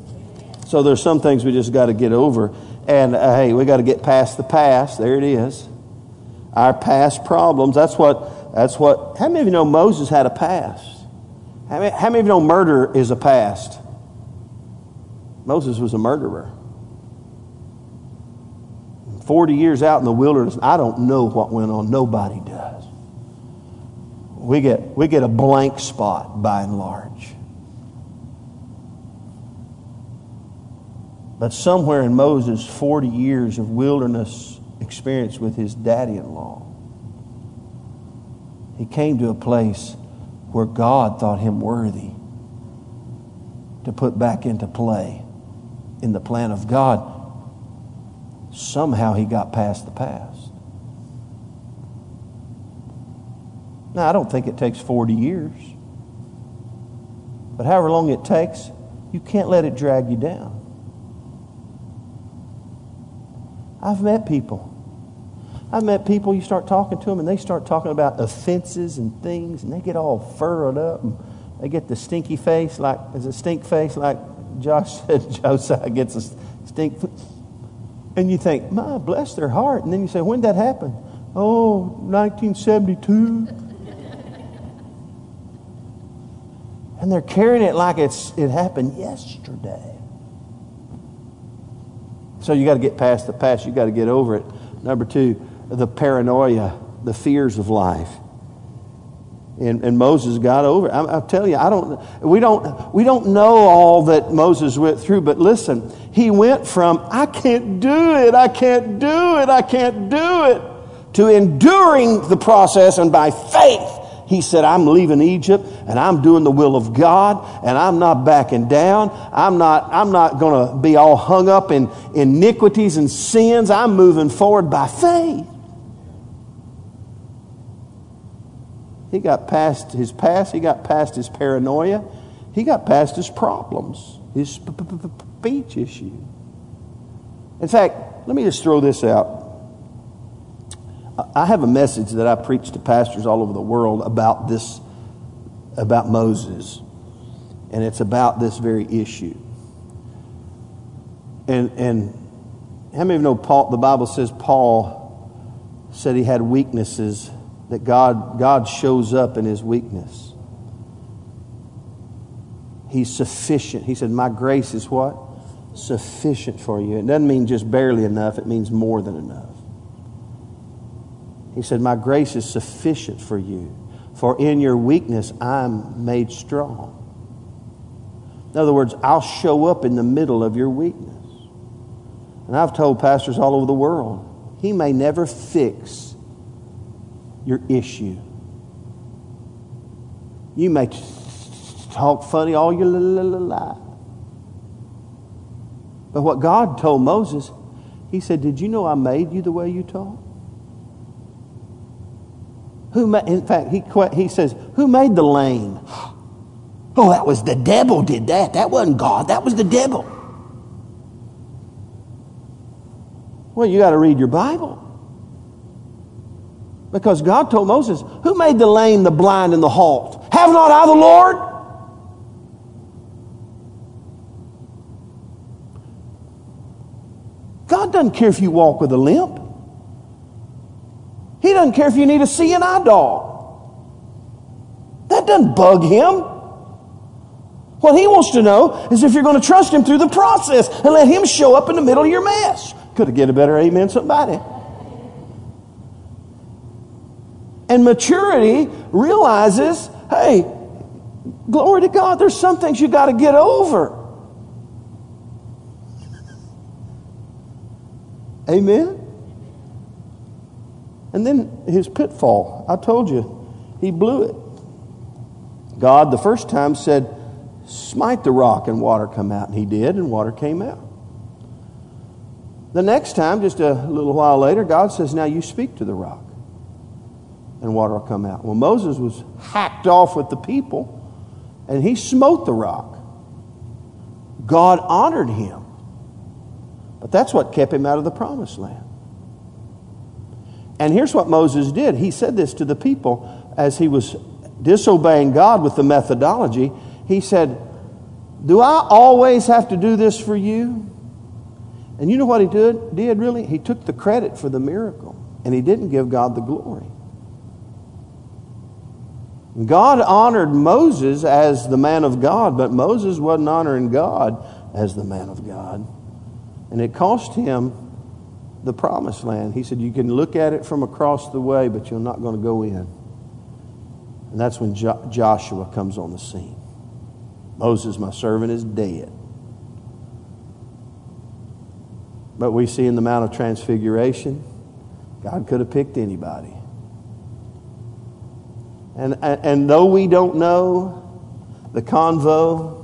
So there's some things we just got to get over, and uh, hey, we got to get past the past. There it is. Our past problems. That's what. That's what. How many of you know Moses had a past? How many, how many of you know murder is a past? Moses was a murderer. 40 years out in the wilderness, I don't know what went on. Nobody does. We get, we get a blank spot by and large. But somewhere in Moses' 40 years of wilderness experience with his daddy in law, he came to a place where God thought him worthy to put back into play in the plan of God, somehow he got past the past. Now, I don't think it takes 40 years. But however long it takes, you can't let it drag you down. I've met people. I've met people, you start talking to them, and they start talking about offenses and things, and they get all furrowed up, and they get the stinky face, like, is a stink face, like Josh said Josiah gets a stink. And you think, my, bless their heart. And then you say, when did that happen? Oh, 1972. and they're carrying it like it's, it happened yesterday. So you got to get past the past. You got to get over it. Number two, the paranoia, the fears of life. And, and Moses got over. I, I'll tell you, I don't, we, don't, we don't know all that Moses went through, but listen, he went from, I can't do it, I can't do it, I can't do it, to enduring the process and by faith. He said, I'm leaving Egypt and I'm doing the will of God and I'm not backing down. I'm not, I'm not going to be all hung up in iniquities and sins. I'm moving forward by faith. He got past his past, he got past his paranoia, he got past his problems, his speech issue. In fact, let me just throw this out. I have a message that I preach to pastors all over the world about this, about Moses, and it's about this very issue. And, and how many of you know Paul, the Bible says Paul said he had weaknesses that God, God shows up in his weakness. He's sufficient. He said, My grace is what? Sufficient for you. It doesn't mean just barely enough, it means more than enough. He said, My grace is sufficient for you, for in your weakness I'm made strong. In other words, I'll show up in the middle of your weakness. And I've told pastors all over the world, He may never fix your issue. You may talk funny all your life. But what God told Moses, He said, Did you know I made you the way you talk? Who ma- in fact, he, he says, Who made the lame? Oh, that was the devil did that. That wasn't God, that was the devil. Well, you got to read your Bible. Because God told Moses, Who made the lame, the blind, and the halt? Have not I the Lord? God doesn't care if you walk with a limp. He doesn't care if you need a eye dog. That doesn't bug him. What he wants to know is if you're going to trust him through the process and let him show up in the middle of your mess. Could have get a better amen, somebody. And maturity realizes, hey, glory to God, there's some things you got to get over. Amen? And then his pitfall. I told you, he blew it. God, the first time, said, Smite the rock and water come out. And he did, and water came out. The next time, just a little while later, God says, Now you speak to the rock, and water will come out. Well, Moses was hacked off with the people, and he smote the rock. God honored him. But that's what kept him out of the promised land. And here's what Moses did. He said this to the people as he was disobeying God with the methodology. He said, Do I always have to do this for you? And you know what he did, did really? He took the credit for the miracle and he didn't give God the glory. God honored Moses as the man of God, but Moses wasn't honoring God as the man of God. And it cost him the promised land. He said, You can look at it from across the way, but you're not going to go in. And that's when jo- Joshua comes on the scene. Moses, my servant, is dead. But we see in the Mount of Transfiguration, God could have picked anybody. And, and, though we don't know the convo,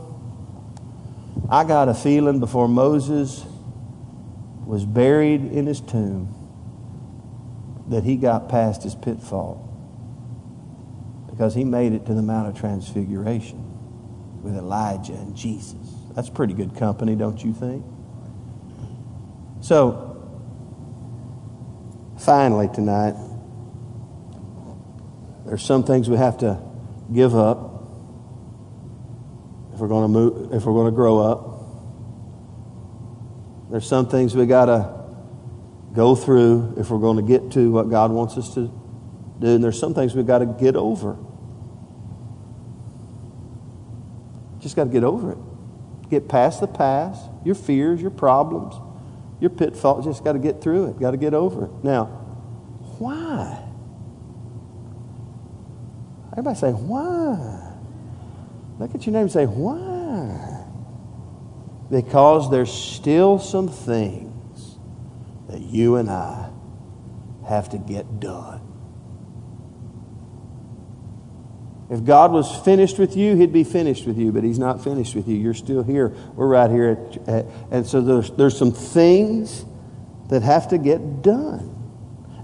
I got a feeling before Moses was buried in his tomb that he got past his pitfall because he made it to the Mount of Transfiguration with Elijah and Jesus. That's pretty good company, don't you think? So, finally, tonight, there's some things we have to give up if we're going to move, if we're going to grow up. There's some things we got to go through if we're going to get to what God wants us to do, and there's some things we've got to get over. Just got to get over it. Get past the past, your fears, your problems, your pitfalls. Just got to get through it. Got to get over it. Now, why? Everybody say, why? Look at your name and say, why? Because there's still some things that you and I have to get done. If God was finished with you, He'd be finished with you, but He's not finished with you. You're still here. We're right here. At, at, and so there's, there's some things that have to get done.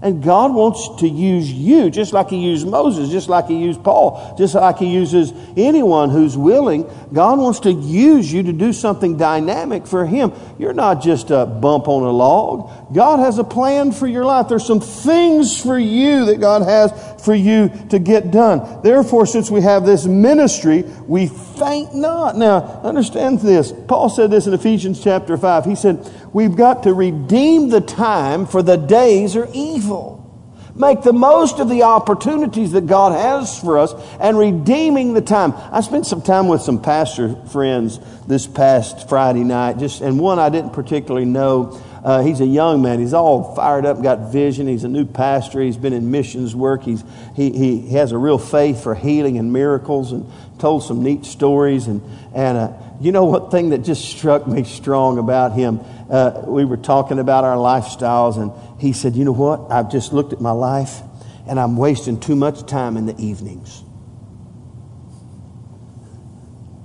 And God wants to use you just like He used Moses, just like He used Paul, just like He uses anyone who's willing. God wants to use you to do something dynamic for Him. You're not just a bump on a log. God has a plan for your life. There's some things for you that God has for you to get done. Therefore, since we have this ministry, we faint not. Now, understand this. Paul said this in Ephesians chapter 5. He said, We've got to redeem the time, for the days are evil. Make the most of the opportunities that God has for us and redeeming the time. I spent some time with some pastor friends this past Friday night, just and one I didn't particularly know. Uh, he's a young man. He's all fired up, got vision. He's a new pastor. He's been in missions work. He's, he, he, has a real faith for healing and miracles and told some neat stories. And, and uh, you know what thing that just struck me strong about him? Uh, we were talking about our lifestyles, and he said, You know what? I've just looked at my life, and I'm wasting too much time in the evenings.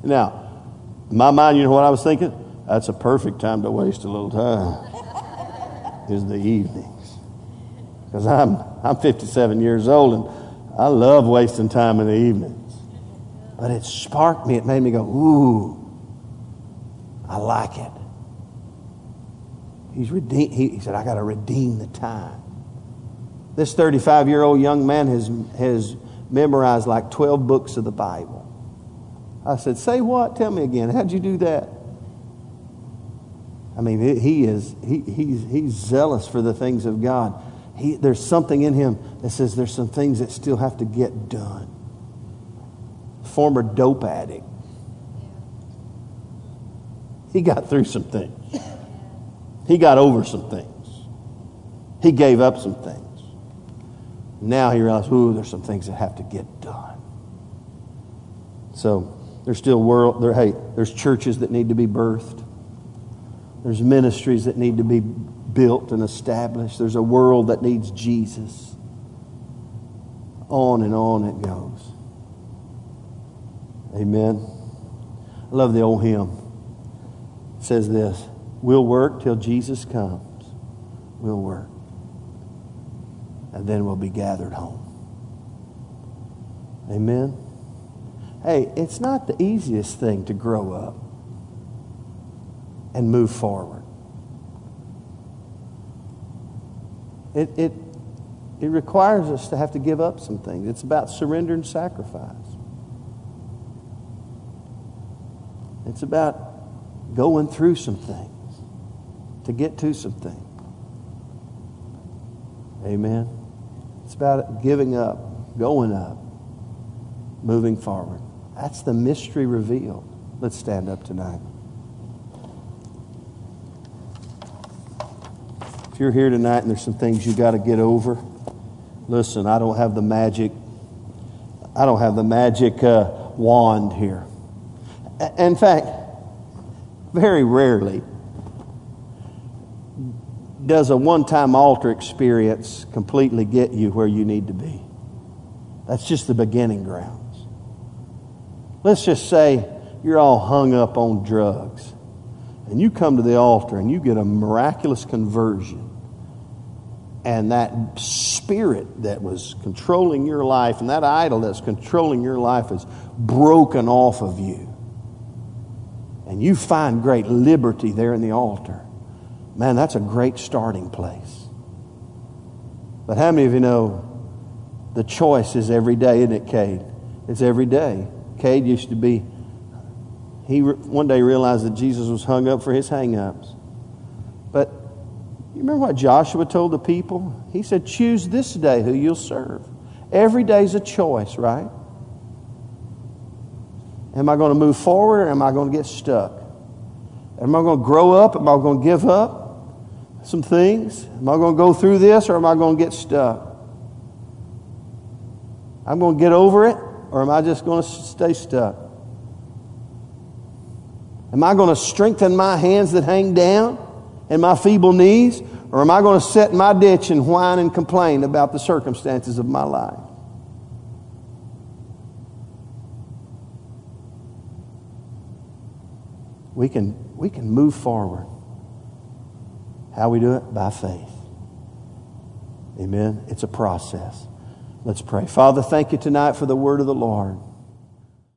Now, in my mind, you know what I was thinking? That's a perfect time to waste a little time is the evenings. Because I'm, I'm 57 years old and I love wasting time in the evenings. But it sparked me. It made me go, ooh, I like it. He's redeem, he, he said, I got to redeem the time. This 35 year old young man has, has memorized like 12 books of the Bible. I said, Say what? Tell me again. How'd you do that? I mean, he is he, he's, he's zealous for the things of God. He, there's something in him that says there's some things that still have to get done. Former dope addict. He got through some things. He got over some things. He gave up some things. Now he realized, ooh, there's some things that have to get done. So there's still world there, hey, there's churches that need to be birthed. There's ministries that need to be built and established. There's a world that needs Jesus. On and on it goes. Amen. I love the old hymn. It says this We'll work till Jesus comes. We'll work. And then we'll be gathered home. Amen. Hey, it's not the easiest thing to grow up and move forward. It, it, it requires us to have to give up some things. It's about surrender and sacrifice. It's about going through some things to get to some things. Amen. It's about giving up, going up, moving forward. That's the mystery revealed. Let's stand up tonight. If you're here tonight and there's some things you got to get over, listen, I don't have the magic. I don't have the magic uh, wand here. In fact, very rarely does a one time altar experience completely get you where you need to be. That's just the beginning grounds. Let's just say you're all hung up on drugs and you come to the altar and you get a miraculous conversion and that spirit that was controlling your life and that idol that's controlling your life is broken off of you and you find great liberty there in the altar, man, that's a great starting place. But how many of you know the choice is every day, isn't it, Cade? It's every day. Cade used to be, he one day realized that Jesus was hung up for his hang ups. But you remember what Joshua told the people? He said, Choose this day who you'll serve. Every day's a choice, right? Am I going to move forward or am I going to get stuck? Am I going to grow up? Am I going to give up some things? Am I going to go through this or am I going to get stuck? I'm going to get over it or am I just going to stay stuck? Am I going to strengthen my hands that hang down and my feeble knees? Or am I going to sit in my ditch and whine and complain about the circumstances of my life? we can, we can move forward. How we do it? By faith. Amen. It's a process. Let's pray. Father, thank you tonight for the word of the Lord.